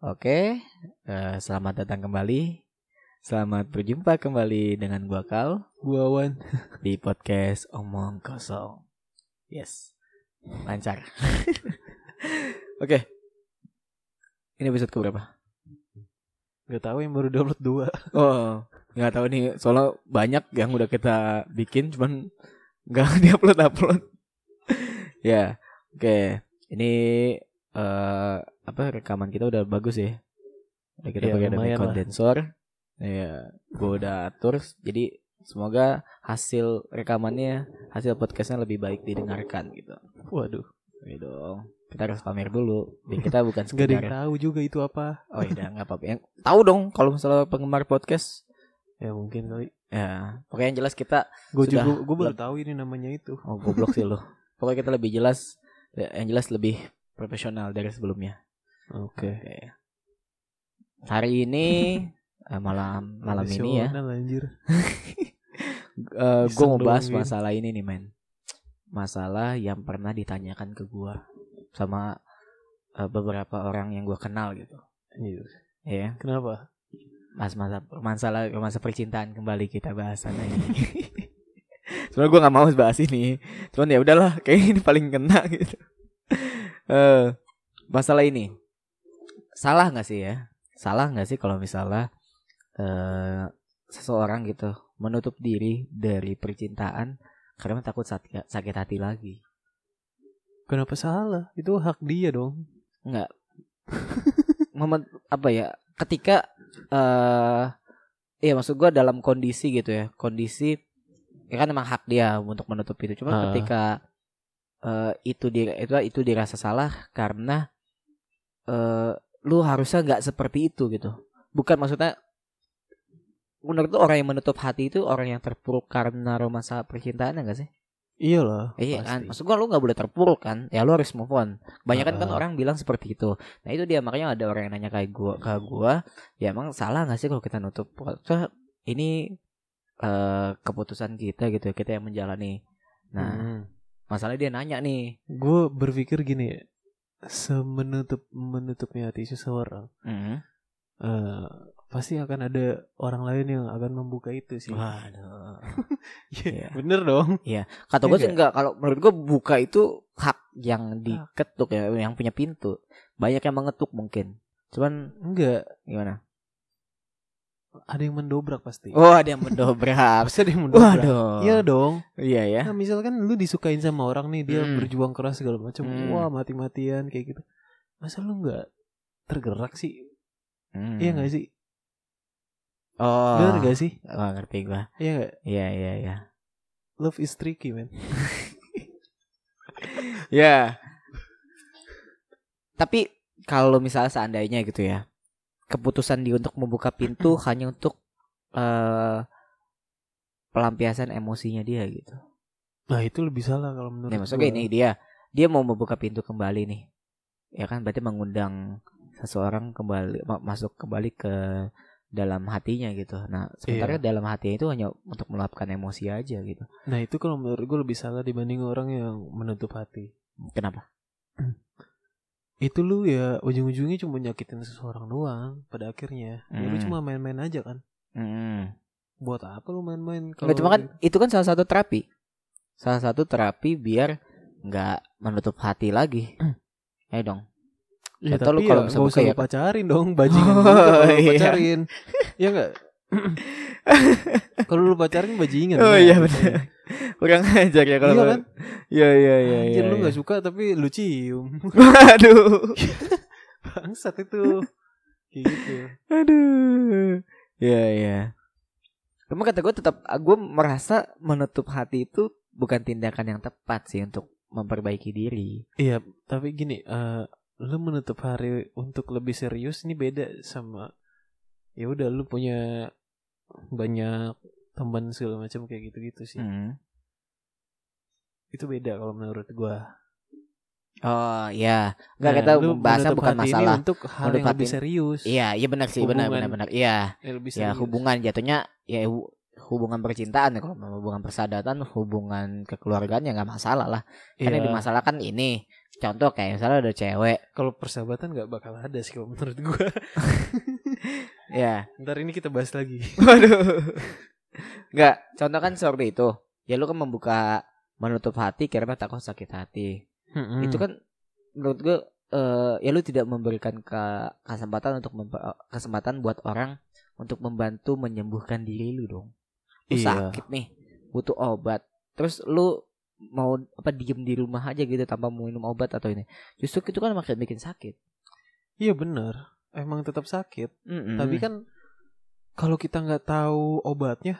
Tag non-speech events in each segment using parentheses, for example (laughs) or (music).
Oke, eh, selamat datang kembali. Selamat berjumpa kembali dengan gua Kal Gua Wan. (laughs) di podcast Omong Kosong. Yes, lancar. (laughs) Oke, ini episode keberapa? Gak tahu yang baru download dua. (laughs) Oh, nggak tahu nih. Soalnya banyak yang udah kita bikin, cuman nggak diupload upload. ya, oke. Ini eh apa rekaman kita udah bagus ya. Udah kita Ya, pakai lah. kondensor. Ya, gue udah atur. Jadi semoga hasil rekamannya, hasil podcastnya lebih baik didengarkan gitu. Waduh. Gitu dong. Kita harus pamer dulu. Biar kita bukan (laughs) Gak ada yang sekedar. tahu juga itu apa. Oh iya, nggak apa-apa. Yang tahu dong kalau misalnya penggemar podcast. Ya mungkin kali. Ya, pokoknya yang jelas kita Gue Sudah. juga gue baru tahu ini namanya itu. Oh goblok sih lo. (laughs) Pokoknya kita lebih jelas Yang jelas lebih profesional dari sebelumnya Oke. Oke. Hari ini eh, Malam malam ini ya anjir. (laughs) Gue Iseng mau bahas masalah ini nih men Masalah yang pernah ditanyakan ke gue Sama eh, beberapa orang yang gue kenal gitu Iya. Ya Kenapa? Mas masa masalah masa percintaan kembali kita bahas ini. (laughs) Sebenarnya gue nggak mau bahas ini, cuman ya udahlah, kayak ini paling kena gitu. Eh, masalah ini salah nggak sih ya? Salah nggak sih kalau misalnya eh seseorang gitu menutup diri dari percintaan karena takut sakit, sakit hati lagi? Kenapa salah? Itu hak dia dong. Enggak. (laughs) Momen apa ya? Ketika eh iya maksud gua dalam kondisi gitu ya. Kondisi ya kan emang hak dia untuk menutup itu. Cuma Ah. ketika eh itu di itu itu dirasa salah karena eh lu harusnya nggak seperti itu gitu. Bukan maksudnya menurut orang yang menutup hati itu orang yang terpuruk karena romansa percintaan enggak sih? Iya lah. Iya kan, maksud gua lu nggak boleh terpuruk kan, ya lu harus move on. Banyak kan Ah. orang bilang seperti itu. Nah itu dia makanya ada orang yang nanya kayak gua, ke gua, ya emang salah nggak sih kalau kita nutup? Soalnya ini eh keputusan kita gitu, kita yang menjalani. Nah, Hmm. Masalah dia nanya nih, Gue berpikir gini ya. Semenutup menutupnya hati seseorang. hmm, eh pasti akan ada orang lain yang akan membuka itu sih. waduh, (laughs) Iya. Iya, Bener dong. kata Iya gua sih nggak? enggak. Kalau menurut gua buka itu hak yang diketuk ya, yang punya pintu. Banyak yang mengetuk mungkin. Cuman Enggak. gimana? Ada yang mendobrak pasti. Oh ada yang mendobrak. Pasti ada yang mendobrak. Waduh. Iya dong. Iya ya. Nah, misalkan lu disukain sama orang nih, dia Hmm. berjuang keras segala macam. Hmm. Wah, mati-matian kayak gitu. Masa lu nggak tergerak sih? Hmm. Iya nggak sih? Oh. Bener gak sih? Oh, ngerti gua. Iya nggak? Iya, iya, iya. Love is tricky, man. (laughs) Ya. Tapi kalau misalnya seandainya gitu ya. Keputusan dia untuk membuka pintu hanya untuk eh pelampiasan emosinya dia gitu. Nah, itu lebih salah kalau menurut Nih maksudnya ini dia dia mau membuka pintu kembali nih. Ya kan berarti mengundang seseorang kembali ma- masuk kembali ke dalam hatinya gitu. Nah, sementara dalam hatinya itu hanya untuk meluapkan emosi aja gitu. Nah, itu kalau menurut gue lebih salah dibanding orang yang menutup hati. Kenapa? (clears throat) Itu lu ya ujung-ujungnya cuma nyakitin seseorang doang pada akhirnya. Ya, lu Hmm. cuma main-main aja kan. Hmm. Buat apa lu main-main Nggak, cuma kan itu kan salah satu terapi. Salah satu terapi biar nggak menutup hati lagi. Ayo dong. Ya, Atau lu tapi kalau ya bisa usah ya pacarin dong bajingan (laughs) Oh, kalau lu iya. pacarin. ya enggak? (laughs) kalau lu pacarin bajingan. Oh, nah, iya, gitu. Kurang ajar ya kalau Iya kan? Iya iya iya. Anjir iya, lu iya. nggak suka tapi lu cium. (laughs) Aduh. (laughs) Bangsat itu. Kayak gitu. Aduh. Iya iya. Cuma kata gue tetap gue merasa menutup hati itu bukan tindakan yang tepat sih untuk memperbaiki diri. Iya, tapi gini, eh lu menutup hari untuk lebih serius ini beda sama ya udah lu punya banyak teman segala macam kayak gitu-gitu sih. Hmm. Itu beda kalau menurut gua. Oh iya. Enggak Nah, kita bahasa bukan hati ini masalah. untuk hal menutup yang lebih serius. Iya, iya benar sih, benar benar benar. Iya. Ya, hubungan jatuhnya ya hu- hubungan percintaan ya kalau hubungan persahabatan, hubungan kekeluargaan ya nggak masalah lah. Yang Iya. dimasalahkan ini contoh kayak misalnya ada cewek Kalau persahabatan nggak bakal ada sih kalau menurut gua. (laughs) ya Ntar ini kita bahas lagi. waduh (laughs) nggak contoh kan seperti itu ya lu kan membuka menutup hati karena takut sakit hati Hmm. itu kan menurut gue eh, ya lu tidak memberikan ke kesempatan untuk eh, kesempatan buat orang untuk membantu menyembuhkan diri lu dong lu Iya. sakit nih butuh obat terus lu mau apa diem di rumah aja gitu tanpa mau minum obat atau ini justru itu kan makin bikin sakit Iya bener. Emang tetap sakit. Mm-mm. Tapi kan kalau kita nggak tahu obatnya,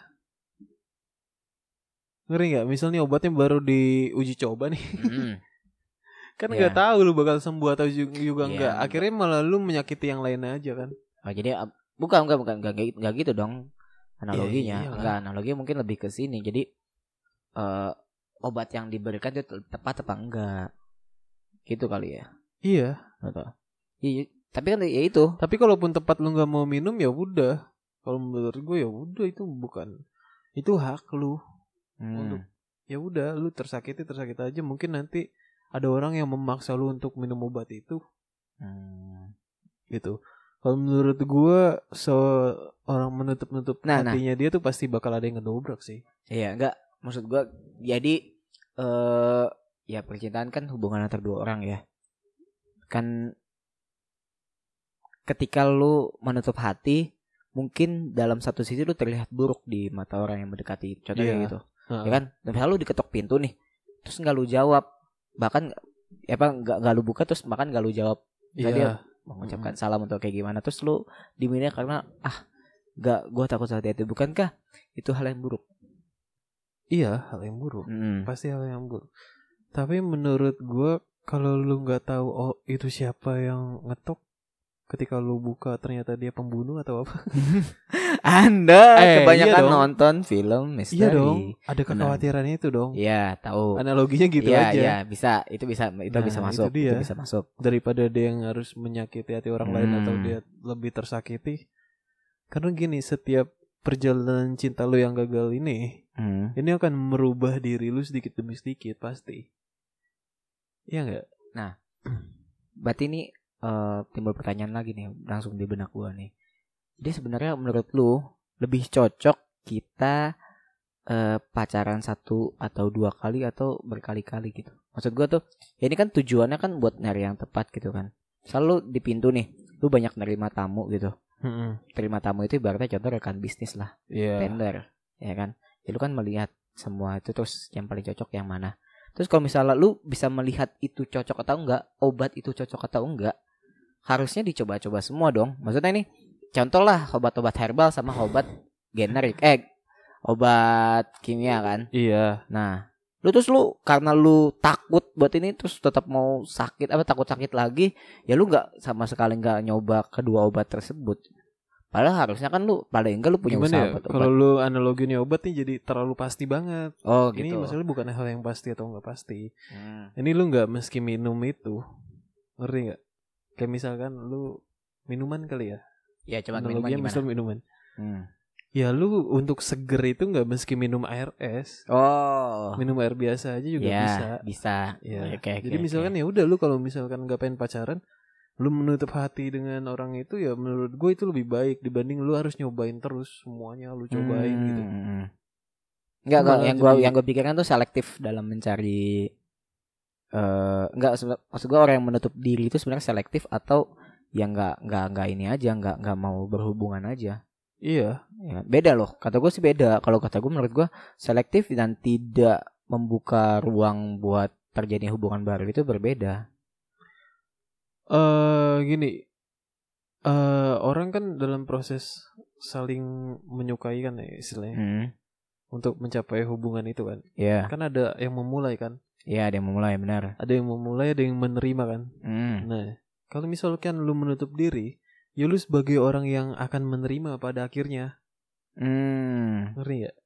ngeri nggak? Misalnya obatnya baru diuji coba nih, Mm. (laughs) kan Iya. nggak tahu lu bakal sembuh atau ju- juga Iya. nggak. Akhirnya malah lu menyakiti yang lain aja kan? Oh, jadi uh, bukan bukan bukan nggak gitu- nggak gitu dong analoginya. iyalah. Enggak, analoginya mungkin lebih ke sini. Jadi eh obat yang diberikan itu te- tepat apa enggak? Gitu kali ya. Iya. Betul. Iya, tapi kan ya itu. Tapi kalaupun tepat lu nggak mau minum ya udah. Kalau menurut gue ya udah itu bukan itu hak lu. Hmm. Untuk- Ya udah lu tersakiti tersakiti aja. Mungkin nanti ada orang yang memaksa lu untuk minum obat itu Hmm. gitu. Kalau menurut gua seorang menutup-nutup Nah, nah. hatinya dia tuh pasti bakal ada yang ngedobrak sih. Iya, enggak. Maksud gua jadi eh ya percintaan kan hubungan antar dua orang ya. Kan ketika lu menutup hati, mungkin dalam satu sisi lu terlihat buruk di mata orang yang mendekati. Contohnya Iya. gitu. Heeh. Ya kan? Misalnya lu diketok pintu nih, terus nggak lu jawab, bahkan ya apa nggak nggak lu buka terus makan nggak lu jawab Iya. dia mengucapkan salam atau kayak gimana terus lu diminnya karena ah nggak gua takut sakit hati bukankah itu hal yang buruk Iya, hal yang buruk. Mm. Pasti hal yang buruk. Tapi menurut gua kalau lu nggak tahu oh itu siapa yang ngetok ketika lu buka ternyata dia pembunuh atau apa? (laughs) anda Eh, kebanyakan iya dong. nonton film misteri iya dong. Ada kekhawatirannya itu dong. Iya, tahu Analoginya gitu Iya, aja. iya, bisa itu bisa itu Nah, bisa itu masuk dia. itu bisa masuk Daripada dia yang harus menyakiti hati orang lain atau Hmm. dia lebih tersakiti. Karena gini, setiap perjalanan cinta lu yang gagal ini Hmm. ini akan merubah diri lu sedikit demi sedikit pasti. Iya nggak? berarti ini eh, timbul pertanyaan lagi nih langsung di benak gua nih. Jadi sebenarnya menurut lu lebih cocok kita eh, pacaran satu atau dua kali atau berkali-kali gitu? Maksud gua tuh ya ini kan tujuannya kan buat nyari yang tepat gitu kan. Selalu di pintu nih lu banyak nerima tamu gitu. Terima tamu itu ibaratnya contoh rekan bisnis lah Iya. tender ya kan? Ya lu kan melihat semua itu terus yang paling cocok yang mana. Terus kalau misalnya lu bisa melihat itu cocok atau enggak obat itu cocok atau enggak harusnya dicoba-coba semua dong maksudnya ini contoh lah obat-obat herbal sama obat generik eh obat kimia kan Iya. nah lu terus lu karena lu takut buat ini terus tetap mau sakit apa takut sakit lagi ya lu nggak sama sekali nggak nyoba kedua obat tersebut padahal harusnya kan lu paling enggak lu punya Gimana usaha ya? obat Kalau lu analoginya obat nih jadi terlalu pasti banget. Oh Ini gitu. maksudnya bukan hal yang pasti atau nggak pasti. Hmm. Ini lu nggak meski minum itu, ngerti nggak? Kayak misalkan lu minuman kali ya. Ya cuma minuman gimana? misal minuman. Hmm. Ya lu untuk seger itu nggak meski minum air es, Oh. minum air biasa aja juga ya, bisa. bisa. Ya. Oke, oke, Jadi misalkan ya udah lu kalau misalkan nggak pengen pacaran, lu menutup hati dengan orang itu ya menurut gue itu lebih baik dibanding lu harus nyobain terus semuanya lu cobain Hmm, gitu. hmm, hmm. Enggak, kalau yang jadi- yang gua pikirkan tuh selektif dalam mencari enggak sebe- maksud gua orang yang menutup diri itu sebenarnya selektif atau yang enggak enggak enggak ini aja, enggak enggak mau berhubungan aja. Iya, Ya, beda loh. Kata gue sih beda. Kalau kata gue menurut gua selektif dan tidak membuka ruang buat terjadi hubungan baru itu berbeda. eh gini, eh orang kan dalam proses saling menyukai kan ya istilahnya Hmm. untuk mencapai hubungan itu kan, Ya, kan ada yang memulai kan, ya ada yang memulai benar. ada yang memulai, ada yang menerima kan. Hmm. Nah, kalau misalkan lu menutup diri, ya lu sebagai orang yang akan menerima pada akhirnya, Hmm. ngerti nggak?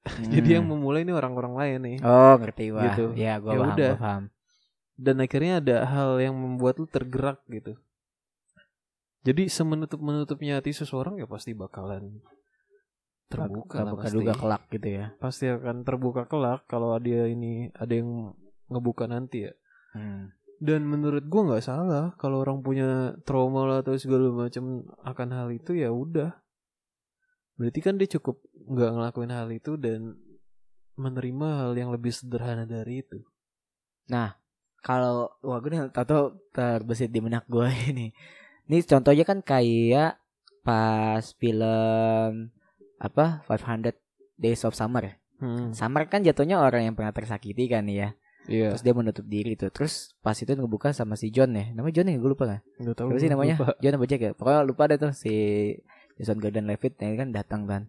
(laughs) Jadi yang memulai ini orang-orang lain nih. Oh ngerti wah. Gitu. Ya gua Ya paham, udah. gua paham. Dan akhirnya ada hal yang membuat lu tergerak gitu. Jadi semenutup-menutupnya hati seseorang ya pasti bakalan terbuka Terbuka pasti. juga kelak gitu ya. Pasti akan terbuka kelak kalau dia ini ada yang ngebuka nanti ya. Hmm. Dan menurut gua nggak salah kalau orang punya trauma lah atau segala macam akan hal itu ya udah. Berarti kan dia cukup nggak ngelakuin hal itu dan menerima hal yang lebih sederhana dari itu. kalau wah gue nih tato terbesit di benak gue (laughs) ini. Ini contohnya kan kayak pas film apa 500 Days of Summer. Hmm. Summer kan jatuhnya orang yang pernah tersakiti kan ya. Iya. Terus dia menutup diri tuh. Terus pas itu ngebuka sama si John ya. Namanya John ya gue lupa kan. Nggak tahu. Apa sih namanya? lupa. John apa Jack ya? Pokoknya lupa deh tuh si Jason Gordon-Levitt yang kan datang kan.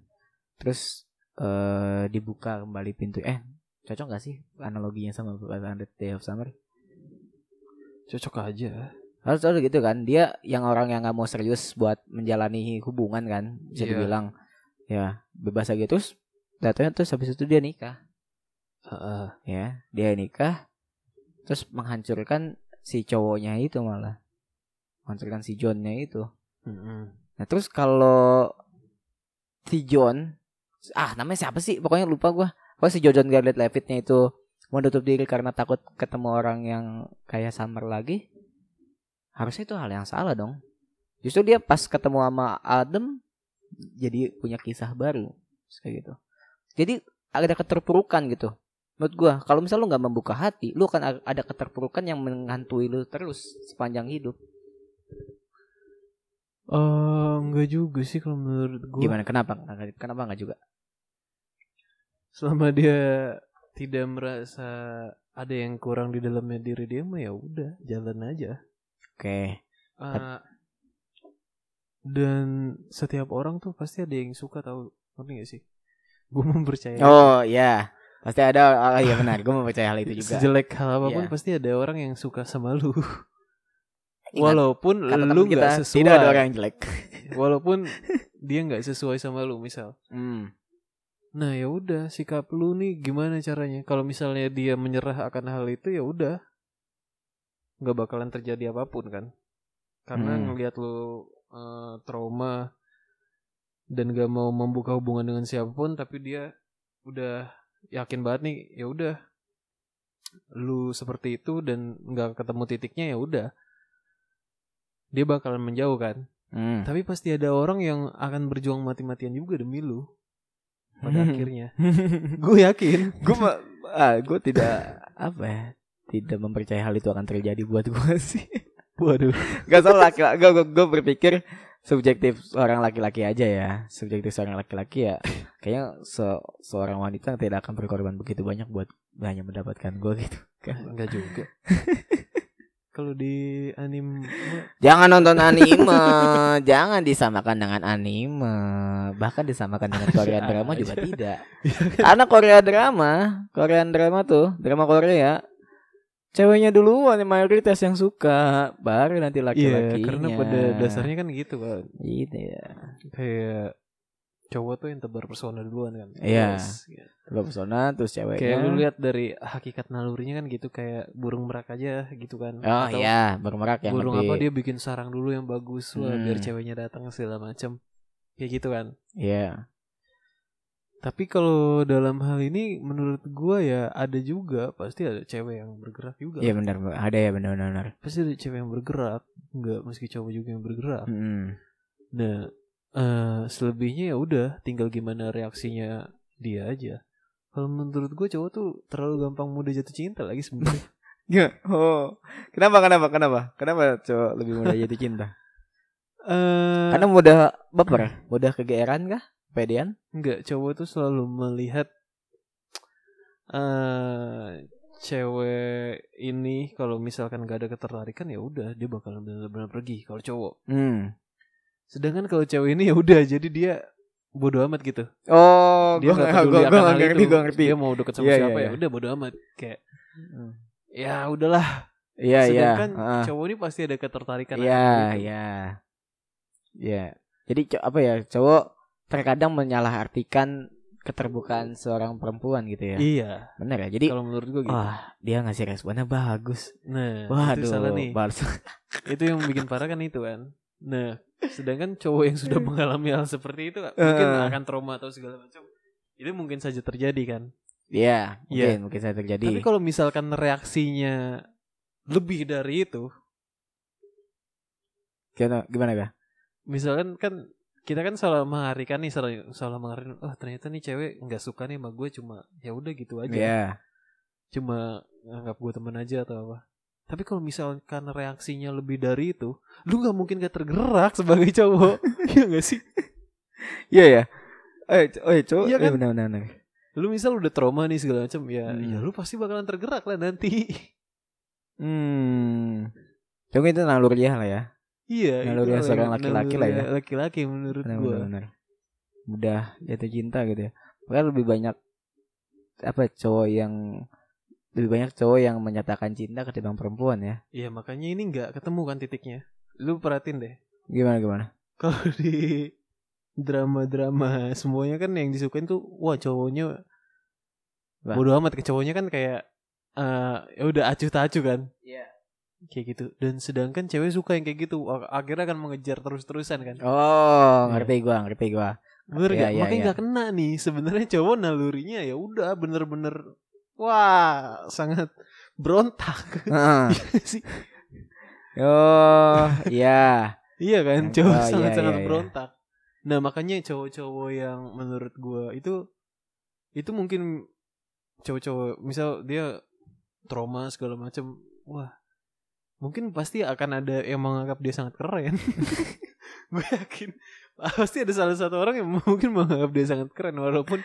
Terus eh dibuka kembali pintu. Eh, cocok gak sih analoginya sama 500 Days of Summer? Cocok aja. Harus gitu kan. Dia yang orang yang nggak mau serius buat menjalani hubungan kan, bisa Iya. dibilang. Ya, bebas aja terus datanya terus habis itu dia nikah. Heeh. Ya, dia nikah terus menghancurkan si cowoknya itu malah. Menghancurkan si Johnnya itu. Mm-mm. Nah, terus kalau si John ah namanya siapa sih? Pokoknya lupa gua. Pokoknya si John Garlet Levittnya itu menutup diri karena takut ketemu orang yang kayak Summer lagi. Harusnya itu hal yang salah dong. Justru dia pas ketemu sama Adam jadi punya kisah baru kayak gitu. Jadi ada keterpurukan gitu. Menurut gua, kalau misal lu nggak membuka hati, lu akan ada keterpurukan yang menghantui lu terus sepanjang hidup. Eh, enggak juga sih kalau menurut gua. Gimana? Kenapa? Kenapa nggak juga? Selama dia tidak merasa ada yang kurang di dalamnya diri dia mah ya udah jalan aja. Oke. Eh, dan setiap orang tuh pasti ada yang suka tahu ngerti gak sih? Gue mempercayai. Oh iya, pasti ada. Oh iya benar, gue percaya hal itu juga. Sejelek hal apa pun Iya. pasti ada orang yang suka sama lu. Ingat, Walaupun Kata lu nggak sesuai. tidak ada orang yang jelek. (laughs) Walaupun dia nggak sesuai sama lu misal. Hmm. Nah ya udah sikap lu nih gimana caranya? Kalau misalnya dia menyerah akan hal itu ya udah nggak bakalan terjadi apa pun kan? Karena Hmm. ngelihat lu eh, trauma dan gak mau membuka hubungan dengan siapa pun, tapi dia udah yakin banget nih ya udah lu seperti itu dan nggak ketemu titiknya ya udah dia bakalan menjauh kan Hmm. tapi pasti ada orang yang akan berjuang mati-matian juga demi lu pada Hmm. akhirnya (laughs) gue yakin gue ah, gue tidak apa ya, tidak mempercayai hal itu akan terjadi buat gue (laughs) sih. Waduh Gak salah laki, gue gue berpikir subjektif seorang laki-laki aja ya, subjektif seorang laki-laki ya. Kayaknya se- seorang wanita tidak akan berkorban begitu banyak buat hanya mendapatkan gue gitu. Kan. enggak juga (laughs) kalau di anime Jangan nonton anime, jangan disamakan dengan anime, bahkan disamakan dengan Korean drama juga tidak. Karena Korea drama, Korean drama tuh, drama Korea, ceweknya duluan yang mayoritas yang suka, baru nanti iya laki-lakinya. karena pada dasarnya kan gitu kan gitu ya. kayak cowok tuh yang tebar pesona duluan kan Iya. Gitu. Coba pesona terus ceweknya. kayak lu lihat dari hakikat nalurinya kan gitu kayak burung merak aja gitu kan Oh Atau iya, bermerak yang burung lebih. apa dia bikin sarang dulu yang bagus Hmm. biar ceweknya datang segala macam kayak gitu kan Iya. Tapi kalau dalam hal ini menurut gua ya ada juga pasti ada cewek yang bergerak juga Iya benar, ada ya benar-benar. pasti ada cewek yang bergerak nggak meski cowok juga yang bergerak Hmm. nah eh selebihnya ya udah tinggal gimana reaksinya dia aja kalau menurut gue cowok tuh terlalu gampang mudah jatuh cinta lagi sebenarnya (laughs) Ya, oh. Kenapa kenapa kenapa? Kenapa cowok lebih mudah jatuh cinta? eh Karena mudah baper, mudah kegeeran kah? Pedean? Enggak, cowok tuh selalu melihat eh cewek ini kalau misalkan gak ada ketertarikan ya udah dia bakalan benar-benar pergi kalau cowok. Hmm. Sedangkan kalau cewek ini ya udah jadi dia bodoh amat gitu. Oh, Dia gua nggak gua peduli gua akan hal ngerti, itu. gua ngerti. Dia mau deket sama Iya, siapa iya, ya iya. udah bodoh amat kayak Hmm. ya udahlah. Iya, iya. Sedangkan Heeh. cowok ini pasti ada ketertarikan. Iya, akan hal itu. iya. Iya. Jadi apa ya? Cowok terkadang menyalahartikan keterbukaan seorang perempuan gitu ya. Iya. Bener ya? Jadi Kalau menurut gue gitu. wah, dia ngasih responnya bagus. Nah, Waduh, itu salah nih. (laughs) itu yang bikin parah kan itu kan nah sedangkan cowok yang sudah (laughs) mengalami hal seperti itu mungkin Eh. akan trauma atau segala macam itu mungkin saja terjadi kan Iya, Iya. mungkin mungkin saya terjadi. tapi kalau misalkan reaksinya lebih dari itu Gimana gimana ya? misalkan kan kita kan selalu mengharikan nih selalu selalu mengharikan oh ternyata nih cewek nggak suka nih sama gue cuma ya udah gitu aja Iya. cuma nganggap gue teman aja atau apa tapi kalau misalkan reaksinya lebih dari itu lu nggak mungkin gak tergerak sebagai cowok (laughs) iya gak sih Iya ya. Eh, oh, iya, cowok. Iya Iya kan? benar benar. benar. lu misal udah trauma nih segala macam ya Hmm. ya lu pasti bakalan tergerak lah nanti Hmm. Cowok itu naluriah lah ya. Iya Naluri itu seorang yang laki-laki lah ya. laki-laki menurut Benar gue benar. benar. Mudah jatuh cinta gitu ya. Makanya lebih banyak apa cowok yang lebih banyak cowok yang menyatakan cinta ketimbang perempuan ya. Iya makanya ini nggak ketemu kan titiknya. Lu perhatiin deh. Gimana gimana? Kalau di drama-drama semuanya kan yang disukain tuh wah cowoknya Wah. bodo amat ke cowoknya kan kayak eh ya udah acuh tak acuh kan. Iya. Kayak gitu. Dan sedangkan cewek suka yang kayak gitu. Ak- Akhirnya akan mengejar terus-terusan kan. Oh, Iya. ngerti gua, ngerti gua. Bener gak? iya, Makanya iya. nggak kena nih. Sebenarnya cowok nalurinya ya udah bener-bener wah sangat berontak Heeh. (laughs) Iya sih. oh, (laughs) iya. Iya kan, cowok oh, sangat-sangat iya, iya. berontak. Nah makanya cowok-cowok yang menurut gua itu itu mungkin cowok-cowok misal dia trauma segala macam, wah mungkin pasti akan ada yang menganggap dia sangat keren. (laughs) gue yakin pasti ada salah satu orang yang (laughs) mungkin menganggap dia sangat keren walaupun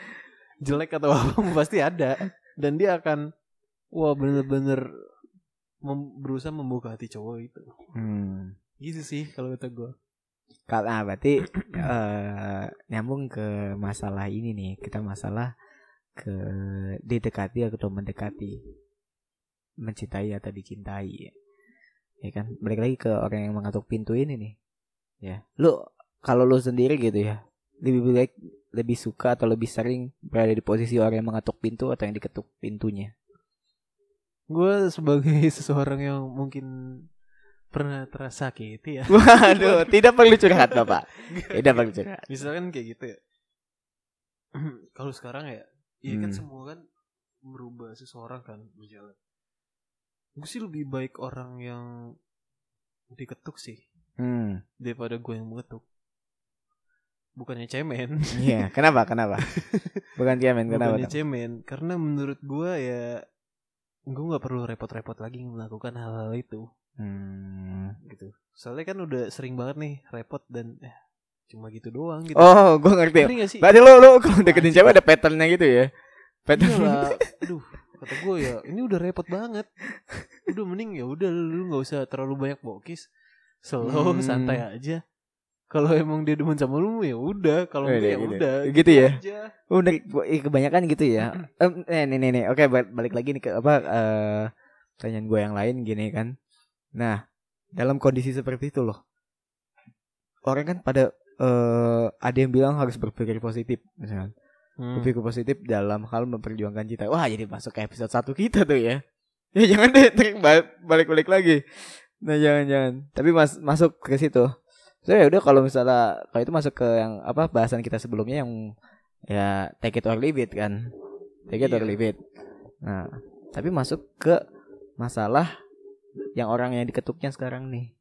jelek atau apa pasti ada dan dia akan wah bener-bener mem- berusaha membuka hati cowok itu. Hmm. Gitu sih kalau kata gua. Kalau ah, berarti (clears throat) eh nyambung ke masalah ini nih. Kita masalah ke didekati atau mendekati. Mencintai atau dicintai. Ya kan? Balik lagi ke orang yang mengatuk pintu ini nih. Ya. Lu kalau lu sendiri gitu ya. Lebih baik lebih suka atau lebih sering berada di posisi orang yang mengatuk pintu atau yang diketuk pintunya. Gue sebagai (laughs) seseorang yang mungkin pernah tersakiti ya. (laughs) Waduh, tidak perlu curhat, Bapak. Tidak perlu curhat. Misalkan kayak gitu ya. (clears throat) Kalau sekarang ya, iya kan Hmm. semua kan merubah seseorang kan berjalan. Gue sih lebih baik orang yang diketuk sih Hmm. daripada gue yang mengetuk. Bukannya cemen, Iya, (laughs) kenapa? Kenapa? Bukan kiamen, kenapa? bukannya cemen, karena menurut gue ya gue nggak perlu repot-repot lagi melakukan hal-hal itu. Hmm. gitu. Soalnya kan udah sering banget nih repot dan eh, cuma gitu doang gitu. Oh, gue ngerti. Ngerti sih? Berarti lo lo kalau deketin cewek ada patternnya gitu ya? Pattern. Iyalah. Aduh, kata gue ya, ini udah repot banget. Udah mending ya udah lu nggak usah terlalu banyak bokis. Slow, Hmm. santai aja. Kalau emang dia demen sama lu ya udah, kalau Oh, enggak iya, ya gitu. udah. Gitu ya? aja. Udah eh, kebanyakan gitu ya. (clears throat) Eh, nih nih nih. Oke, bal- balik lagi nih ke apa eh pertanyaan gue yang lain gini kan. Nah, dalam kondisi seperti itu loh. Orang kan pada eh ada yang bilang harus berpikir positif misalkan. Hmm. Berpikir positif dalam hal memperjuangkan cinta. Wah, jadi masuk ke episode satu kita tuh ya. (laughs) Ya jangan deh, balik-balik lagi. Nah, jangan-jangan. Tapi mas masuk ke situ. So ya udah kalau misalnya kalau itu masuk ke yang apa bahasan kita sebelumnya yang ya take it or leave it kan. Take it or Iya. leave it. Nah, tapi masuk ke masalah yang orang yang diketuknya sekarang nih.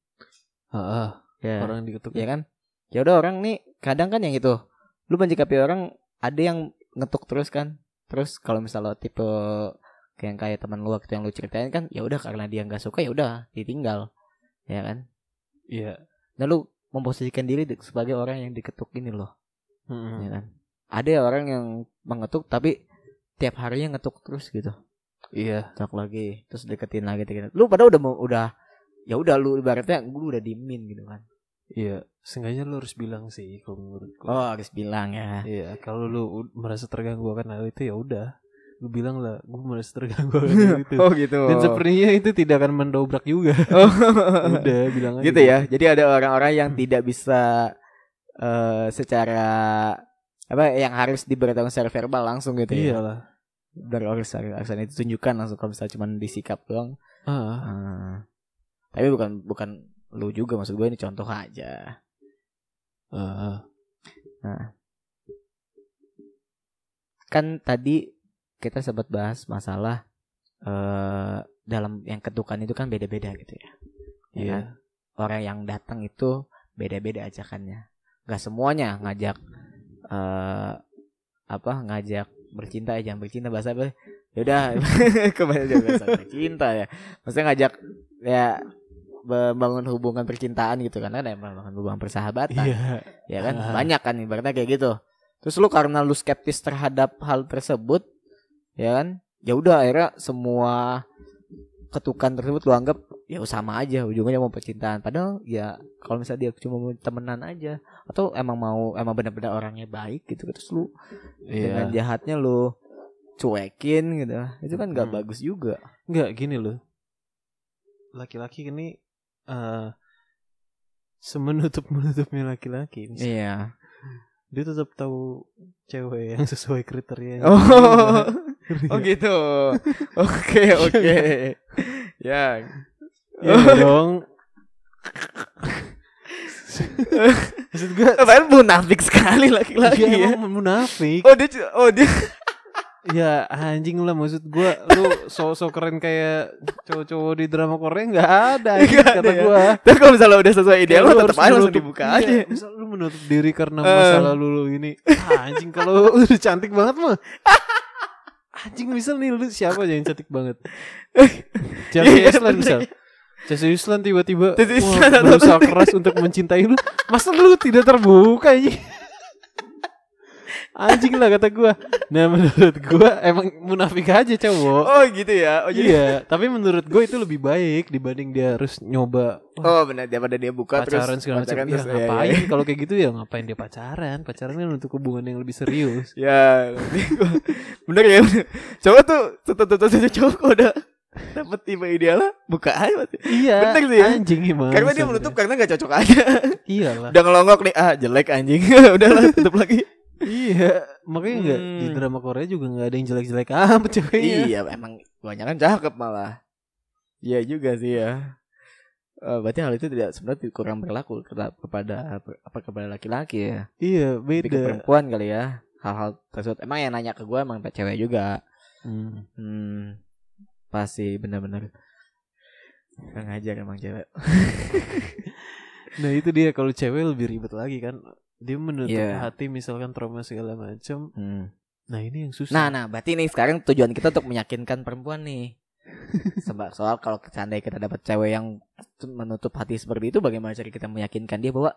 Heeh, Ya. orang diketuk. ya kan ya udah orang nih kadang kan yang itu lu mencikapi orang ada yang ngetuk terus kan terus kalau misalnya lo tipe kayak yang kayak teman lu waktu yang lu ceritain kan ya udah karena dia nggak suka ya udah ditinggal ya kan Iya. nah lu memposisikan diri di- sebagai orang yang diketuk ini loh Mm-mm. ya kan ada orang yang mengetuk tapi tiap harinya ngetuk terus gitu Iya. cok lagi terus deketin lagi deketin. lu pada udah mau udah ya udah lu ibaratnya lu udah dimin gitu kan Iya. Seenggaknya lu harus bilang sih kalau menurutku. oh harus bilang ya Iya, kalau lu merasa terganggu akan hal itu ya udah, lu bilang lah, gue merasa terganggu akan hal itu. (laughs) oh gitu Dan sepertinya itu tidak akan mendobrak juga. (laughs) Oh. udah bilang aja. gitu ya. Jadi ada orang-orang yang tidak bisa eh secara apa yang harus diberitahu secara verbal langsung gitu ya. Iyalah. Dari aksen itu tunjukkan langsung kalau misalnya cuma disikap doang. Ah, Ah. tapi bukan bukan lu juga maksud gue ini contoh aja. ah, Kan tadi kita sempat bahas masalah eh dalam yang ketukan itu kan beda-beda gitu ya. Ya Iya. kan? Orang yang datang itu beda-beda ajakannya. Gak semuanya ngajak eh apa ngajak bercinta ya jangan bercinta bahasa apa? Yaudah (laughs) kembali bahasa bercinta ya. Maksudnya ngajak ya membangun hubungan percintaan gitu kan kan emang hubungan persahabatan Iya. ya kan Ah. banyak kan ibaratnya kayak gitu terus lu karena lu skeptis terhadap hal tersebut ya kan ya udah akhirnya semua ketukan tersebut lu anggap ya sama aja ujungnya mau percintaan padahal ya kalau misalnya dia cuma mau temenan aja atau emang mau emang benar-benar orangnya baik gitu terus lu dengan Iya. jahatnya lu cuekin gitu itu kan gak Hmm. bagus juga Enggak gini loh. Laki-laki ini eh semenutup menutupnya laki-laki. ini. iya Dia tetap tahu cewek yang sesuai kriteria. oh oh gitu oke oke ya Ya dong. Maksud gue Padahal munafik sekali laki-laki Dia ya. emang munafik. Oh dia oh dia Ya anjing lah maksud gua lu sok-sok keren kayak cowok-cowok di drama Korea nggak ada anjing, ada kata ya. gua. Tapi kalau misalnya udah sesuai ideal lo lu tetap aja langsung dibuka iya, aja. Misal lu menutup diri karena Eh. masa lalu lu ini ah, anjing kalau (laughs) udah cantik banget mah. Anjing misal nih lu siapa aja yang cantik banget? Chelsea Iya, Island bener. misal. Chelsea Island tiba-tiba wah, berusaha keras untuk mencintai lu. Masa lu tidak terbuka anjing? Anjing lah kata gua. Nah menurut gua emang munafik aja cowok. Oh gitu ya. Oh jadi Iya, tapi menurut gue itu lebih baik dibanding dia harus nyoba Oh benar daripada dia buka pacaran terus segala macam. Ya, terus, iya, ngapain iya. kalau kayak gitu ya ngapain dia pacaran? Pacaran kan untuk hubungan yang lebih serius. Ya, bener ya. Bener. Coba tuh saja cowok udah dapet tipe idealnya buka aja iya, Bener sih ya. anjing gimana? Karena dia menutup karena gak cocok aja. Iyalah. udah ngelongok nih ah jelek anjing. (laughs) Udahlah tutup lagi. Iya, makanya enggak di Hmm. drama Korea juga nggak ada yang jelek-jelek amat ceweknya. Iya, emang kebanyakan cakep malah. Iya juga sih ya. Eh, berarti hal itu tidak sebenarnya kurang berlaku kepada apa kepada laki-laki ya. Iya, Tapi ke beda. perempuan kali ya. Hal-hal tersebut emang yang nanya ke gue emang cewek juga. Hmm. Hmm, pasti benar-benar Kurang ajar emang cewek. (laughs) Nah, itu dia kalau cewek lebih ribet lagi kan. Dia menutup Iya. hati misalkan trauma segala macam. Hmm. Nah, ini yang susah. Nah, nah, berarti nih sekarang tujuan kita untuk meyakinkan perempuan nih. (laughs) Sebab soal kalau seandainya kita dapat cewek yang menutup hati seperti itu, bagaimana cara kita meyakinkan dia bahwa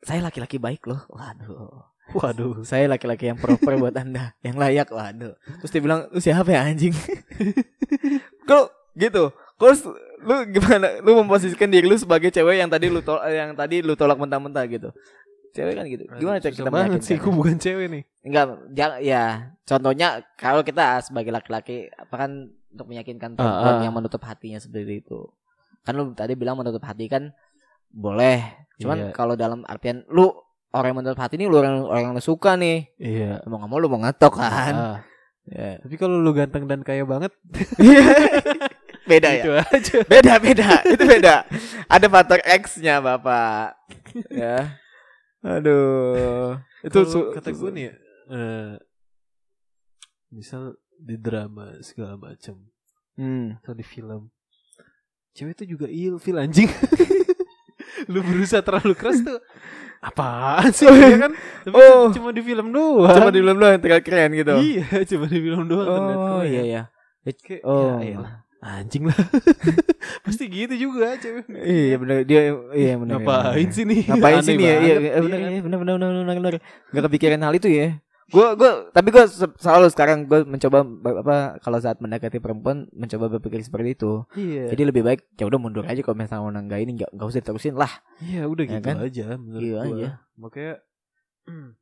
saya laki-laki baik loh. Waduh. Waduh. Saya laki-laki yang proper buat (laughs) anda, yang layak. Waduh. Terus dia bilang, lu siapa ya anjing? (laughs) Kalau gitu, kalau s- lu gimana? Lu memposisikan diri lu sebagai cewek yang tadi lu tolak, yang tadi lu tolak mentah-mentah gitu. Cewek kan gitu. Gimana cara Susah kita banget sih, meyakinkan? gue bukan cewek nih. Enggak, jangan ya. Contohnya kalau kita sebagai laki-laki apa kan untuk meyakinkan perempuan Ah, ah. yang menutup hatinya seperti itu. Kan lu tadi bilang menutup hati kan boleh. Cuman Iya. kalau dalam artian lu orang yang menutup hati ini lu orang orang yang lu suka nih. Iya. Mau nggak mau lu mau ngetok kan. Ah. Ya. Tapi kalau lu ganteng dan kaya banget, (laughs) beda ya. itu aja. Beda beda. Itu beda. Ada faktor X-nya, Bapak. ya. Aduh. Itu su- kata gue nih, eh, misal di drama segala macam Hmm. atau di film, cewek itu juga ilfil anjing. (laughs) lu berusaha terlalu keras tuh apaan sih ya kan tapi Oh. cuma di film doang Cuma di film doang yang terlihat keren gitu. iya cuma di film doang Oh iya iya. Oh. ya elah, anjing lah (laughs) pasti gitu juga cewek Iya benar dia iya benar. ngapain sih nih Ngapain sih nih ya? Iya banget. iya, benar Iya. iya benar benar benar benar benar. Gak kepikiran hal itu ya. Gua gua tapi gua se- selalu sekarang gua mencoba ba- apa kalau saat mendekati perempuan mencoba berpikir seperti itu. iya Jadi lebih baik ya udah mundur aja kalau misalnya mau nanggain nggak nggak usah diterusin lah. iya udah Ya gitu kan? aja menurut Gitu gua. aja. makanya (clears throat)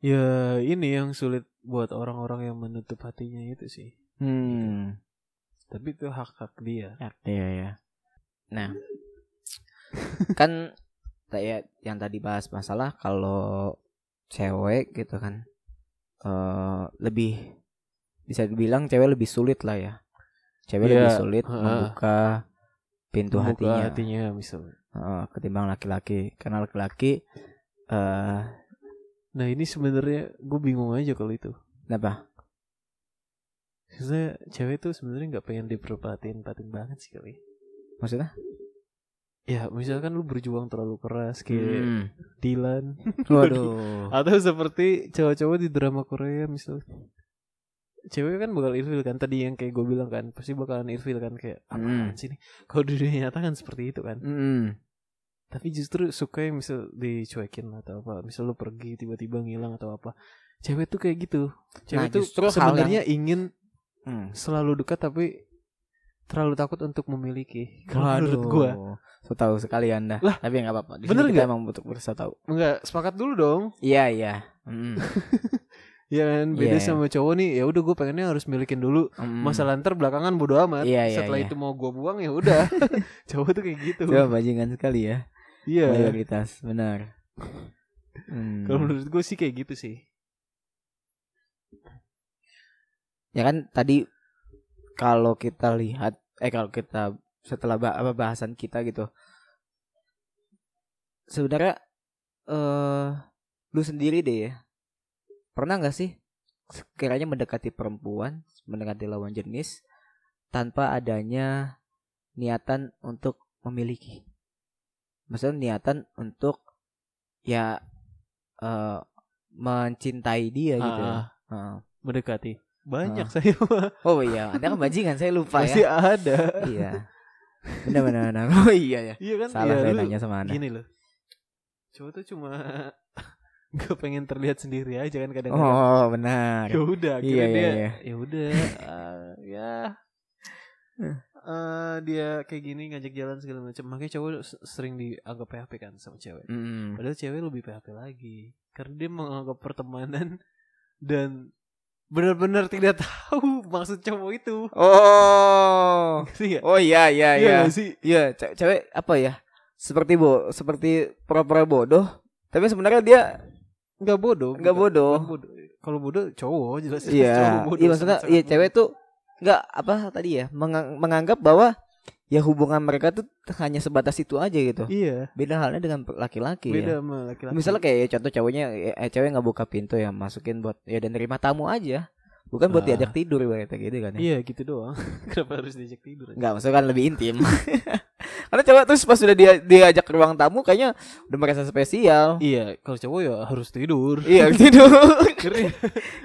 ya ini yang sulit buat orang-orang yang menutup hatinya itu sih Hmm. tapi itu hak hak dia Ya, iya ya. Nah, (laughs) kan kayak yang tadi bahas masalah kalau cewek gitu kan eh lebih bisa dibilang cewek lebih sulit lah ya. Cewek Iya, lebih sulit heeh. membuka pintu Membuka hatinya hatinya misalnya Heeh, ketimbang laki-laki. Karena laki-laki eh nah ini sebenarnya gue bingung aja kalau itu apa? Maksudnya cewek tuh sebenarnya nggak pengen diperhatiin patin banget sih kali. Maksudnya? Ya misalkan lu berjuang terlalu keras kayak Hmm. Dylan (laughs) Waduh. atau seperti cowok-cowok di drama Korea misal cewek kan bakal ilfil kan tadi yang kayak gue bilang kan pasti bakalan ilfil kan kayak apaan Hmm. sih nih kalau di dunia nyata kan seperti itu kan Hmm. tapi justru suka yang misal dicuekin atau apa misal lu pergi tiba-tiba ngilang atau apa cewek tuh kayak gitu cewek Nah, tuh sebenarnya ingin Hmm. selalu dekat tapi terlalu takut untuk memiliki kalau menurut gua So tahu sekali Anda. Lah, tapi nggak apa-apa. Di bener kita nggak? emang butuh berusaha tahu. enggak sepakat dulu dong Iya, iya. Hmm. (laughs) ya kan beda Iya. sama cowok nih ya udah gue pengennya harus milikin dulu Hmm. masalah ntar belakangan bodo amat Iya, iya, setelah iya. itu mau gue buang ya udah (laughs) cowok tuh kayak gitu Coba bajingan sekali ya. iya Mayoritas, benar. (laughs) Hmm. kalau menurut gue sih kayak gitu sih ya kan tadi kalau kita lihat eh kalau kita setelah bah- apa bahasan kita gitu sebenarnya eh lu sendiri deh ya pernah nggak sih sekiranya mendekati perempuan mendekati lawan jenis tanpa adanya niatan untuk memiliki maksudnya niatan untuk ya eh mencintai dia gitu ya. Heeh. mendekati banyak Ah. saya mah. Oh iya, Anda kan bajingan, saya lupa pasti ya. ada Iya. Benar benar benar. Oh iya ya. iya kan Salah ya, saya lu sama Anda. gini loh cowok tuh cuma (laughs) nggak pengen terlihat sendiri aja kan kadang-kadang Oh, benar. ya udah Iya, iya, dia iya. ya udah eh, ya Eh, dia kayak gini ngajak jalan segala macam makanya cowok sering dianggap PHP kan sama cewek Mm. padahal cewek lebih PHP lagi karena dia menganggap pertemanan dan benar-benar tidak tahu (laughs) maksud cowok itu Oh. (laughs) Ngerti nggak? Oh iya iya Iya iya. sih Iya, ce- cewek apa ya? Seperti bo seperti pura-pura bodoh, tapi sebenarnya dia nggak bodoh Nggak bodoh. bodoh kalau bodoh cowok jelas cowok iya. bodoh, Iya maksudnya iya cewek tuh nggak apa tadi ya mengang- menganggap bahwa ya hubungan mereka tuh hanya sebatas itu aja gitu. iya Beda halnya dengan laki-laki ya. beda sama laki-laki Misalnya kayak contoh cowoknya eh, cewek nggak buka pintu ya masukin buat ya dan nerima tamu aja. Bukan buat Ah. diajak tidur kayak gitu kan ya. iya gitu doang (laughs) kenapa harus diajak tidur? Enggak, maksudnya kan lebih intim. (laughs) Karena cowok terus pas sudah dia diajak ke ruang tamu kayaknya udah merasa spesial. iya kalau cowok ya harus tidur iya, tidur. (laughs)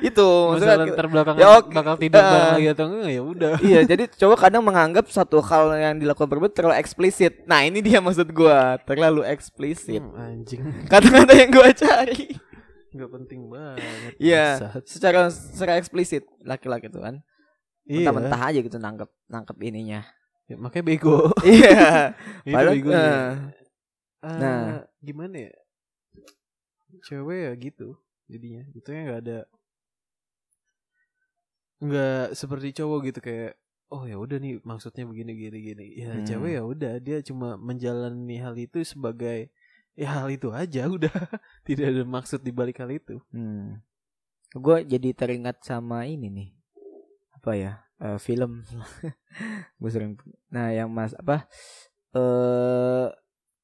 Itu masalah maksudnya ntar belakangan Ya, oke. bakal tidur Ah. bareng lagi atau enggak ya udah Iya, jadi cowok kadang menganggap satu hal yang dilakukan perempuan terlalu eksplisit. Nah, ini dia maksud gua, terlalu eksplisit. Hmm, anjing Kata-kata yang gua cari. Nggak penting banget Iya, bangsat. secara secara eksplisit laki-laki itu kan. iya Mentah-mentah aja gitu nangkep nangkep ininya. Ya, makanya bego (laughs) Iya. Padahal begonya. eh, Ah, nah. gimana ya cewek ya gitu jadinya itu ya nggak ada nggak seperti cowok gitu kayak oh ya udah nih maksudnya begini gini gini ya Hmm. cewek ya udah dia cuma menjalani hal itu sebagai ya hal itu aja (laughs) udah tidak ada maksud di balik hal itu Hmm. Gue jadi teringat sama ini nih. Apa ya? Eh, film. (laughs) gue sering. Nah, yang Mas apa? Eh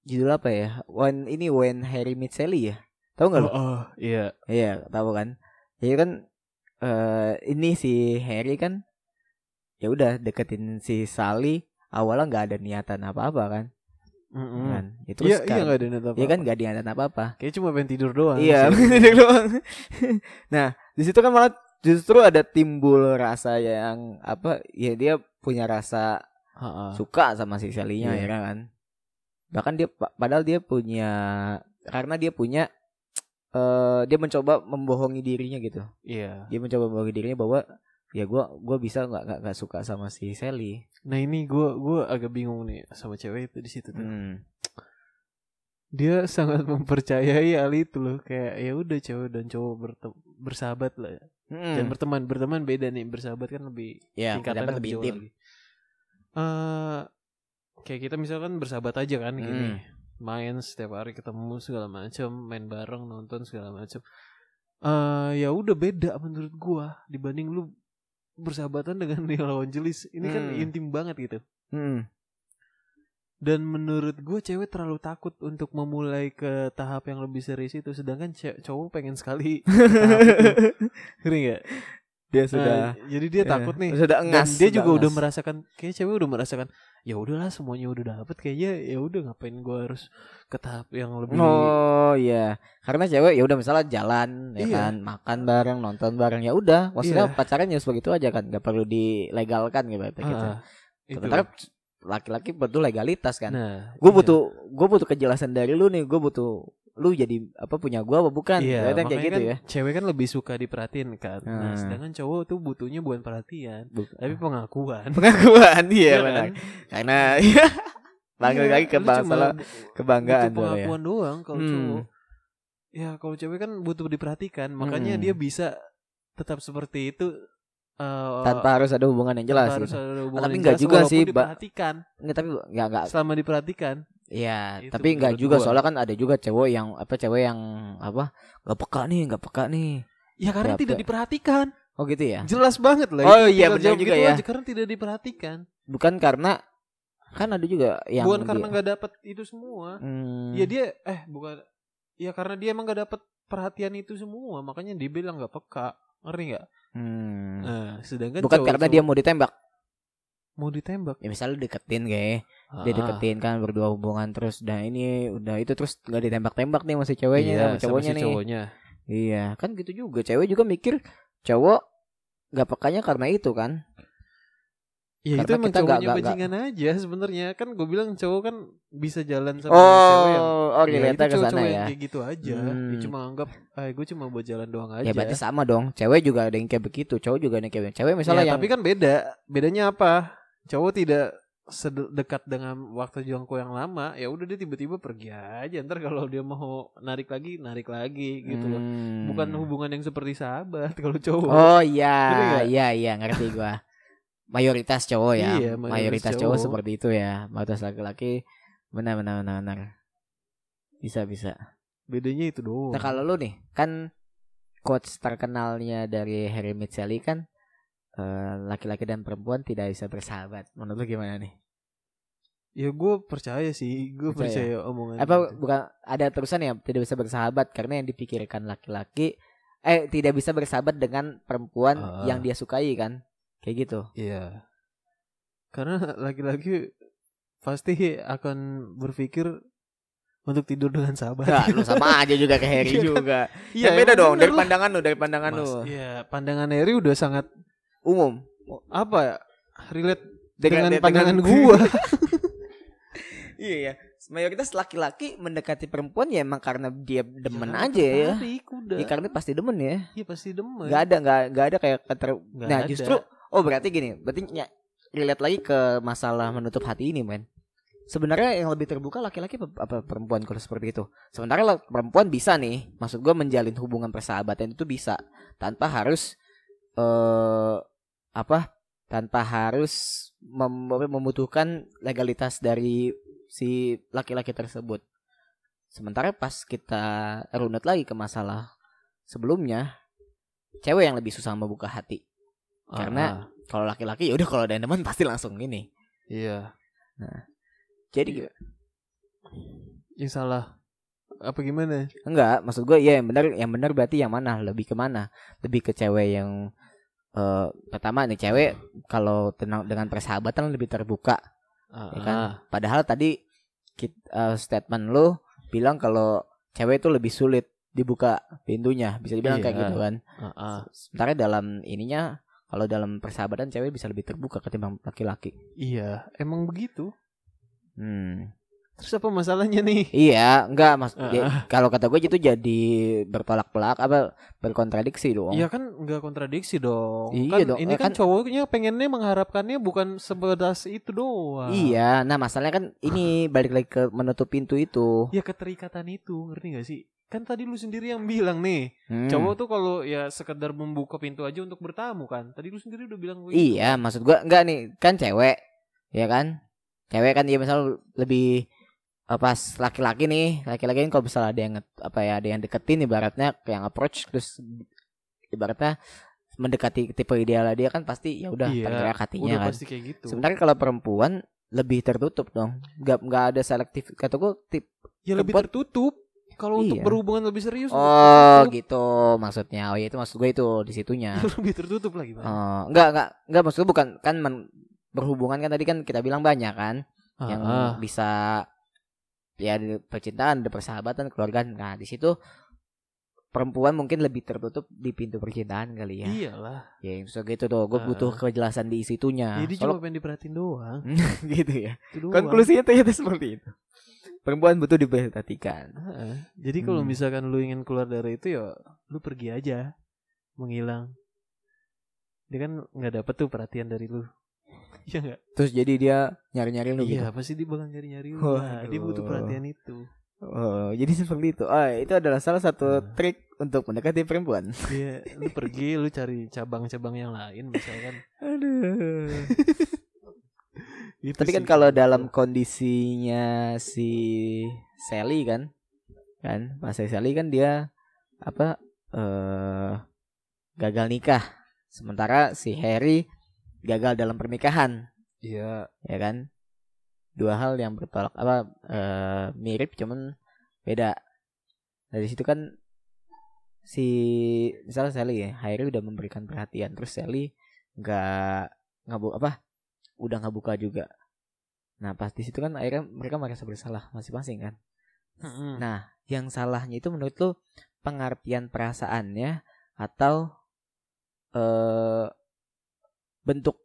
judul apa ya? When ini When Harry Met Sally ya. Tahu nggak lo? oh iya Iya, tahu kan. Jadi kan eh ini si Harry kan ya udah deketin si Sally awalnya nggak ada niatan apa-apa kan. Mm-mm. kan. Ya, terus iya iya kan, nggak ada niat Iya kan nggak ada niatan apa-apa. kayak cuma pengen tidur doang Iya, (laughs) sih. bener doang. (laughs) nah, di situ kan malah justru ada timbul rasa yang apa? Ya dia punya rasa Ha-ha. suka sama si Sally-nya Iya. ya kan. Bahkan dia pa- padahal dia punya karena dia punya (tsk) eh dia mencoba membohongi dirinya gitu. iya Dia mencoba membohongi dirinya bahwa ya gua gua bisa nggak nggak nggak suka sama si Sally. nah ini gue gua agak bingung nih sama cewek itu di situ tuh Hmm. dia sangat (laughs) mempercayai hal itu loh kayak ya udah cewek dan cowok bersahabat lah Hmm. dan berteman berteman beda nih bersahabat kan lebih ya, pendapat lebih intim. lagi. Eh, kayak kita misalkan bersahabat aja kan gini Hmm. main setiap hari ketemu segala macam main bareng nonton segala macam eh ya udah beda menurut gua dibanding lu bersahabatan dengan (laughs) lawan jenis ini kan Hmm. intim banget gitu Hmm. dan menurut gue cewek terlalu takut untuk memulai ke tahap yang lebih serius itu sedangkan cowok pengen sekali. (laughs) Ngerti nggak dia sudah Nah, jadi dia eh, takut nih. sudah Dan dia juga udah merasakan kayak cewek udah merasakan ya udahlah semuanya udah dapet kayaknya ya udah ngapain gua harus ke tahap yang lebih Oh iya, karena cewek ya udah misalnya jalan, ya Iya. kan, makan bareng, nonton bareng ya udah. Maksudnya Iya. pacaran ya begitu aja kan, nggak perlu dilegalkan gitu. gitu. Ah. Sementara laki-laki butuh legalitas kan. nah, gue iya. butuh, gue butuh kejelasan dari lu nih. Gue butuh lu jadi apa punya gue apa bukan? Iya, Kadang kayak gitu kan ya. Cewek kan lebih suka diperhatiin kan. Nah, Hmm. sedangkan cowok tuh butuhnya bukan perhatian, Bu- tapi pengakuan. pengakuan iya Iya benar. kan? Karena. (laughs) Bangga Iya, lagi ke masalah kebanggaan butuh tuh ya. pengakuan doang kalau Hmm. cowok. Ya kalau cewek kan butuh diperhatikan, makanya Hmm. dia bisa tetap seperti itu eh, Tanpa harus ada hubungan yang jelas. tanpa harus gitu. ada hubungan Tapi yang nggak jelas, juga sih, diperhatikan. Nggak, tapi nggak nggak Selama diperhatikan. Iya, tapi nggak juga gua. soalnya kan ada juga cewek yang apa cewek yang apa nggak peka nih, nggak peka nih. Ya karena Berapa? tidak diperhatikan. Oh gitu ya. Jelas banget lah. Oh iya, benar juga gitu ya. aja, karena tidak diperhatikan. Bukan karena kan ada juga yang bukan karena nggak dapat itu semua. Hmm, Ya dia eh bukan ya karena dia emang gak dapat perhatian itu semua makanya dia bilang nggak peka ngerti nggak hmm. nah sedangkan Bukan cowok- karena dia mau ditembak. mau ditembak Ya misalnya deketin kayak dia deketin kan berdua hubungan terus dan ini udah itu terus nggak ditembak-tembak nih masih ceweknya iya, sama sama cowoknya si nih. cowoknya Iya, kan gitu juga. Cewek juga mikir cowok nggak pekanya karena itu kan. ya itu Karena emang kita nggak- cowoknya nggak- bajingan aja sebenarnya kan gue bilang cowok kan bisa jalan sama cewek yang Oh, oh ya, itu ke sana cowok-cowok yang ya. kayak gitu aja Hmm. dia cuma anggap ah gue cuma buat jalan doang aja Ya berarti sama dong. Cewek juga ada yang kayak begitu, cowok juga ada yang kayak begitu. Cewek misalnya Ya, yang tapi kan beda bedanya apa cowok tidak sedekat dengan waktu jangkau yang lama ya udah dia tiba-tiba pergi aja ntar kalau dia mau narik lagi narik lagi gitu loh Hmm. bukan hubungan yang seperti sahabat (laughs) kalau cowok Oh iya, iya iya ngerti gua. Mayoritas cowok ya. Iya, mayoritas, mayoritas cowok. cowok. seperti itu ya. Mayoritas laki-laki benar benar benar benar. Bisa bisa. bedanya itu doang Nah kalau lu nih kan quotes terkenalnya dari Harry Mitseli kan laki-laki dan perempuan tidak bisa bersahabat. Menurut lu gimana nih? ya gue percaya sih gue Percaya. percaya, omongan Apa itu. bukan ada terusan ya tidak bisa bersahabat karena yang dipikirkan laki-laki eh tidak bisa bersahabat dengan perempuan Ah. yang dia sukai kan? Kayak gitu. iya karena laki-laki pasti akan berpikir untuk tidur dengan sahabat Enggak, lu sama (laughs) aja juga kayak Harry Iya kan? juga. Iya, Kan beda dong dari pandangan lu, dari pandangan Mas, lu. Iya, pandangan Eri udah sangat Umum. apa ya? Relate Dengan- dengan, pandangan dengan- gua. (laughs) Iya ya. Mayoritas laki-laki mendekati perempuan ya emang karena dia demen karena aja ya. udah. Ya karena pasti demen ya. Iya pasti demen. Gak ada nggak nggak ada kayak keter. Nggak nah ada. justru oh berarti gini, berarti ny- relate lagi ke masalah menutup hati ini men. Sebenarnya yang lebih terbuka laki-laki apa, perempuan kalau seperti itu. Sementara perempuan bisa nih, maksud gua menjalin hubungan persahabatan itu bisa tanpa harus eh apa? Tanpa harus mem- membutuhkan legalitas dari si laki-laki tersebut. Sementara pas kita runut lagi ke masalah sebelumnya, cewek yang lebih susah membuka hati. Karena Ah, kalau laki-laki ya udah kalau ada demen pasti langsung ini. iya. Jadi Iya. Yang salah apa gimana? enggak, maksud gue ya yang benar yang benar berarti yang mana? Lebih ke mana? Lebih ke cewek yang eh pertama nih cewek kalau tenang dengan persahabatan lebih terbuka, Ah, ya kan? ah. Padahal tadi kit- eh, statement lu bilang kalau cewek itu lebih sulit dibuka pintunya, bisa dibilang kayak Iya. gitu kan. ah, ah. Sementara dalam ininya kalau dalam persahabatan cewek bisa lebih terbuka ketimbang laki-laki. Iya, emang begitu. Hmm. Terus apa masalahnya nih? Iya, enggak mas. Ah, ya, kalau kata gue itu jadi bertolak-belak apa berkontradiksi dong. Iya kan nggak kontradiksi dong. Iya kan dong, Ini eh, kan kan- cowoknya pengennya mengharapkannya bukan sebatas itu doang. Iya, nah masalahnya kan ini (laughs) balik lagi ke menutup pintu itu. Ya keterikatan itu, ngerti gak sih? Kan tadi lu sendiri yang bilang nih, Hmm. cowok tuh kalau ya sekedar membuka pintu aja untuk bertamu kan. Tadi lu sendiri udah bilang begitu. Iya, maksud gua enggak nih, kan cewek. Ya kan? Cewek kan dia misal lebih pas laki-laki nih, laki-laki kan kalau misalnya ada yang apa ya, ada yang deketin ibaratnya yang approach terus ibaratnya mendekati tipe ideal dia kan pasti ya udah Iya, tergerak hatinya Udah kan. pasti kayak gitu. Sebenarnya kalau perempuan lebih tertutup dong. Nggak nggak ada selektif. Kata gua tip ya lebih perempuan- tertutup. kalau untuk Iya. berhubungan lebih serius Oh gitu maksudnya. Oh ya itu maksud gue itu di situnya. (laughs) lebih tertutup lagi Bang. Oh, enggak enggak enggak maksud gue bukan kan men- berhubungan kan tadi kan kita bilang banyak kan yang Ah, bisa ya di percintaan, di persahabatan, keluarga. Nah, di situ perempuan mungkin lebih tertutup di pintu percintaan kali ya. iyalah Ya yang suka gitu tuh. Gue butuh kejelasan di situnya. jadi Soalnya- cuma pengen diperhatiin doang (laughs) gitu ya. itu doang. Konklusinya ternyata seperti itu. Perempuan butuh diperhatikan. Heeh. jadi kalau Hmm. misalkan lu ingin keluar dari itu ya lu pergi aja menghilang dia kan nggak dapet tuh perhatian dari lu Iya nggak? Terus jadi dia nyari-nyari lu gitu. Iya pasti dia bakal nyari-nyari lu Nah, dia butuh perhatian itu Oh, jadi seperti itu. Oh, itu adalah salah satu Hmm. trik untuk mendekati perempuan. Dia lu pergi lu cari cabang-cabang yang lain misalkan Aduh. Gitu Tapi kan kalau dalam kondisinya si Sally kan, kan, Mas Sally kan dia apa eh gagal nikah. Sementara si Harry gagal dalam pernikahan, Iya ya kan? Dua hal yang bertolak apa eh, mirip cuman beda. Dari situ kan si misalnya Sally ya, Harry udah memberikan perhatian, terus Sally nggak ngabu apa udah nggak buka juga. Nah pas di situ kan akhirnya mereka merasa bersalah masing-masing kan. Nah yang salahnya itu menurut lu pengertian perasaannya atau eh bentuk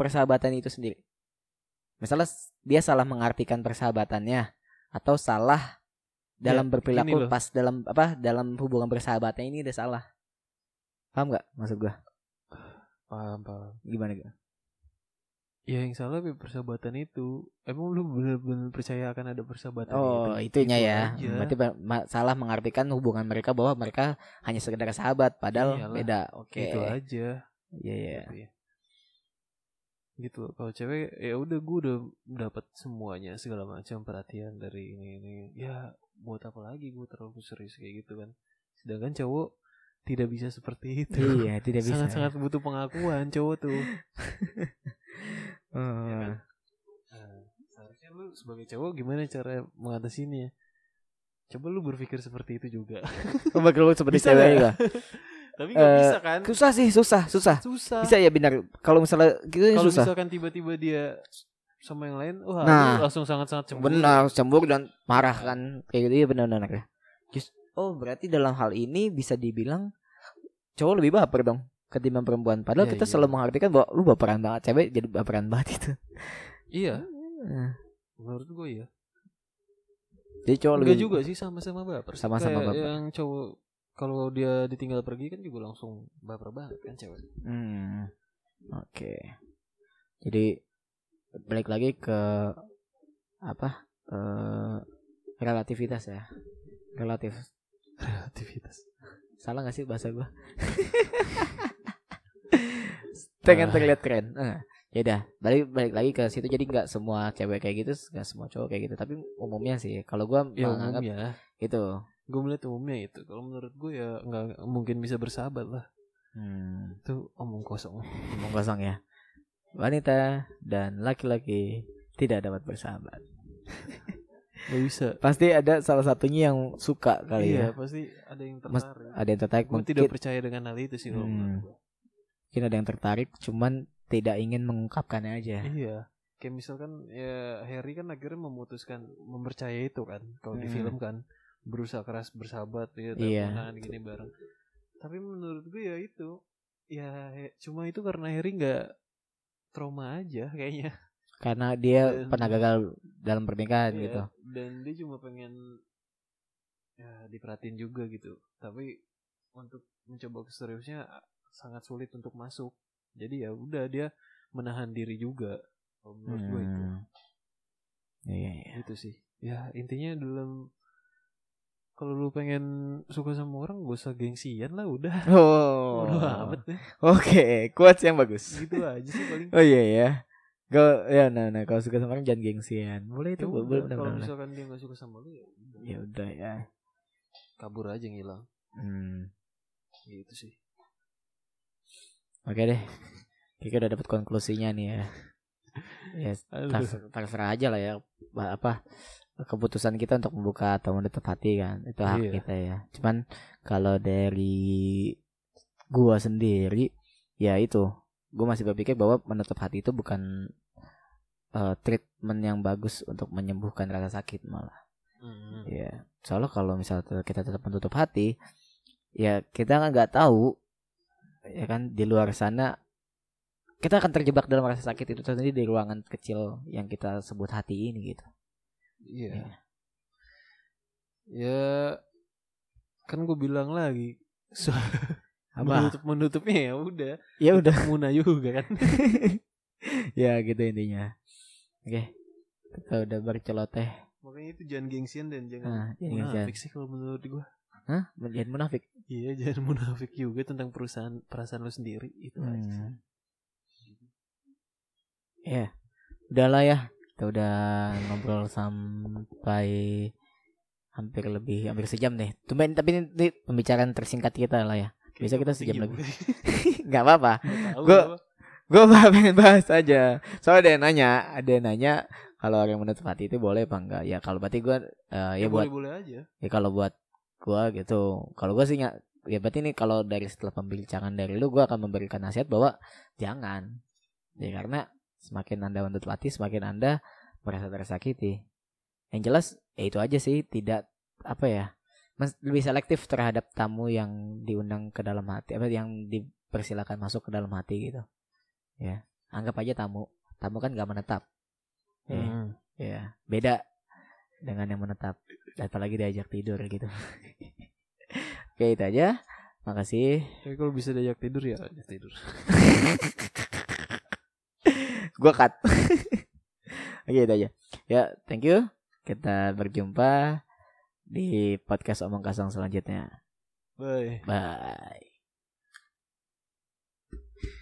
persahabatan itu sendiri. Misalnya dia salah mengartikan persahabatannya atau salah dalam Ya, berperilaku pas dalam apa dalam hubungan bersahabatnya ini udah salah. Paham nggak maksud gua? Paham paham Gimana gak? Ya yang salah ya persahabatan itu Emang lu bener-bener percaya akan ada persahabatan Oh, itu itunya Itu ya. aja. Berarti salah mengartikan hubungan mereka bahwa mereka hanya sekedar sahabat, padahal Iyalah, beda. Oke. Itu aja Iya, iya. gitu ya. Gitu loh. Kalau cewek ya udah gue udah dapat semuanya segala macam perhatian dari ini ini. Ya buat apa lagi gue terlalu serius kayak gitu kan. Sedangkan cowok tidak bisa seperti itu. Iya, (laughs) tidak bisa. Sangat-sangat butuh pengakuan cowok tuh. Oh. (laughs) Ya kan? Nah, seharusnya lu sebagai cowok gimana cara mengatasinya? Coba lu berpikir seperti itu juga. (laughs) Bakal seperti Bisa cewek? Tapi nggak Eh, bisa kan? Susah sih, susah, susah. Susah. Bisa ya benar. Kalau misalnya gitu Kalau susah. misalkan tiba-tiba dia sama yang lain, wah Nah, langsung sangat-sangat cemburu. Benar, cemburu dan marah kan. Kayak gitu ya benar-benar ya. Just, oh, berarti dalam hal ini bisa dibilang cowok lebih baper dong ketimbang perempuan. Padahal Iya, kita iya. selalu mengartikan bahwa lu baperan banget, cewek jadi baperan banget itu. Iya, Eh, menurut gue ya. Jadi cowok Enggak lebih juga sih sama-sama baper. Sama-sama baper. Yang cowok kalau dia ditinggal pergi kan juga langsung baper banget kan cewek. Hmm. Oke. Jadi balik lagi ke apa? Eh relativitas ya. Relatif. (laughs) Kreativitas. Salah gak sih bahasa gua? (laughs) Pengen terlihat keren. Eh, ya udah, balik balik lagi ke situ jadi nggak semua cewek kayak gitu, nggak semua cowok kayak gitu, tapi umumnya sih. Kalau gua Ya menganggap umumnya. gitu. Gue melihat umumnya itu. Kalau menurut gue ya nggak mungkin bisa bersahabat lah. Hmm, Itu omong kosong. omong kosong ya. Wanita dan laki-laki tidak dapat bersahabat. (laughs) Gak bisa. Pasti ada salah satunya yang suka kali iya, ya. pasti ada yang Mas- tertarik. Ada yang tertarik Gue mungkin, tidak percaya dengan hal itu sih Hmm. mungkin ada yang tertarik, cuman tidak ingin mengungkapkannya aja. Iya. Kayak misalkan ya Harry kan akhirnya memutuskan mempercayai itu kan. Kalau di Hmm. film kan berusaha keras bersahabat ya Iya. teleponan gini bareng. Tapi menurut gue ya itu ya cuma itu karena Harry nggak trauma aja kayaknya. Karena dia Dan- pernah gagal dalam pernikahan Iya, gitu. Dan dia cuma pengen ya diperhatiin juga gitu. Tapi untuk mencoba keseriusnya sangat sulit untuk masuk. Jadi ya udah dia menahan diri juga. Menurut gue itu. Hmm. Iya, iya. Itu sih. Ya intinya dalam kalau lu pengen suka sama orang gak usah gengsian lah udah. (laughs) Oh. Amat deh. Oke, quotes yang bagus. Gitu aja sih paling. Oh iya ya. Gak ya nah nah kalau suka sama orang jangan gengsian. Boleh Ya itu udah, boleh kalau misalkan dia gak suka sama lu ya udah. Ya udah ya. kabur aja ngilang. Hmm. Gitu sih. Oke deh. Kita udah dapat konklusinya nih ya. (laughs) Ya, terserah aja lah ya. Apa keputusan kita untuk membuka atau menutup hati kan itu hak Iya. kita ya cuman kalau dari gua sendiri ya itu gua masih berpikir bahwa menutup hati itu bukan eh, treatment yang bagus untuk menyembuhkan rasa sakit malah Hmm. ya soalnya kalau misalnya kita tetap menutup hati ya kita kan nggak tahu ya kan di luar sana kita akan terjebak dalam rasa sakit itu sendiri di ruangan kecil yang kita sebut hati ini gitu Iya. Iya. Ya kan gue bilang lagi so, (laughs) apa menutup menutupnya ya udah ya udah Muna juga kan. (laughs) ya gitu intinya oke kita udah berceloteh Makanya itu jangan gengsian dan jangan nah jangan jangan munafik sih kalau menurut gue. Hah? jangan munafik Iya jangan munafik juga tentang perusahaan perasaan lo sendiri itu aja. Hmm. Ya, udahlah ya. Kita udah ngobrol sampai hampir lebih hampir sejam deh. Tumben tapi ini, ini pembicaraan tersingkat kita lah ya. Biasa kita sejam lebih. (laughs) Nggak apa-apa. Gua. Gue (laughs) pengen bahas aja. Soalnya ada yang nanya, ada yang nanya kalau orang menutup hati itu boleh apa enggak? Ya kalau berarti gue eh, ya, ya buat boleh boleh aja. ya kalau buat gua gitu. Kalau gua sih nggak ya berarti ini kalau dari setelah pembicaraan dari lu gua akan memberikan nasihat bahwa jangan. Ya karena semakin Anda menutup hati semakin Anda merasa tersakiti. Yang jelas ya itu aja sih tidak apa ya? Lebih selektif terhadap tamu yang diundang ke dalam hati apa yang dipersilakan masuk ke dalam hati gitu. Ya, anggap aja tamu. Tamu kan gak menetap. Ya. Hmm. Ya, beda dengan yang menetap. Apalagi diajak tidur gitu. (laughs) Oke, itu aja. Makasih. Tapi kalau bisa diajak tidur ya ajak tidur. (laughs) Gua cut. (laughs) Oke, itu aja. Ya, thank you. Kita berjumpa di podcast Omong Kosong selanjutnya. Bye. Bye.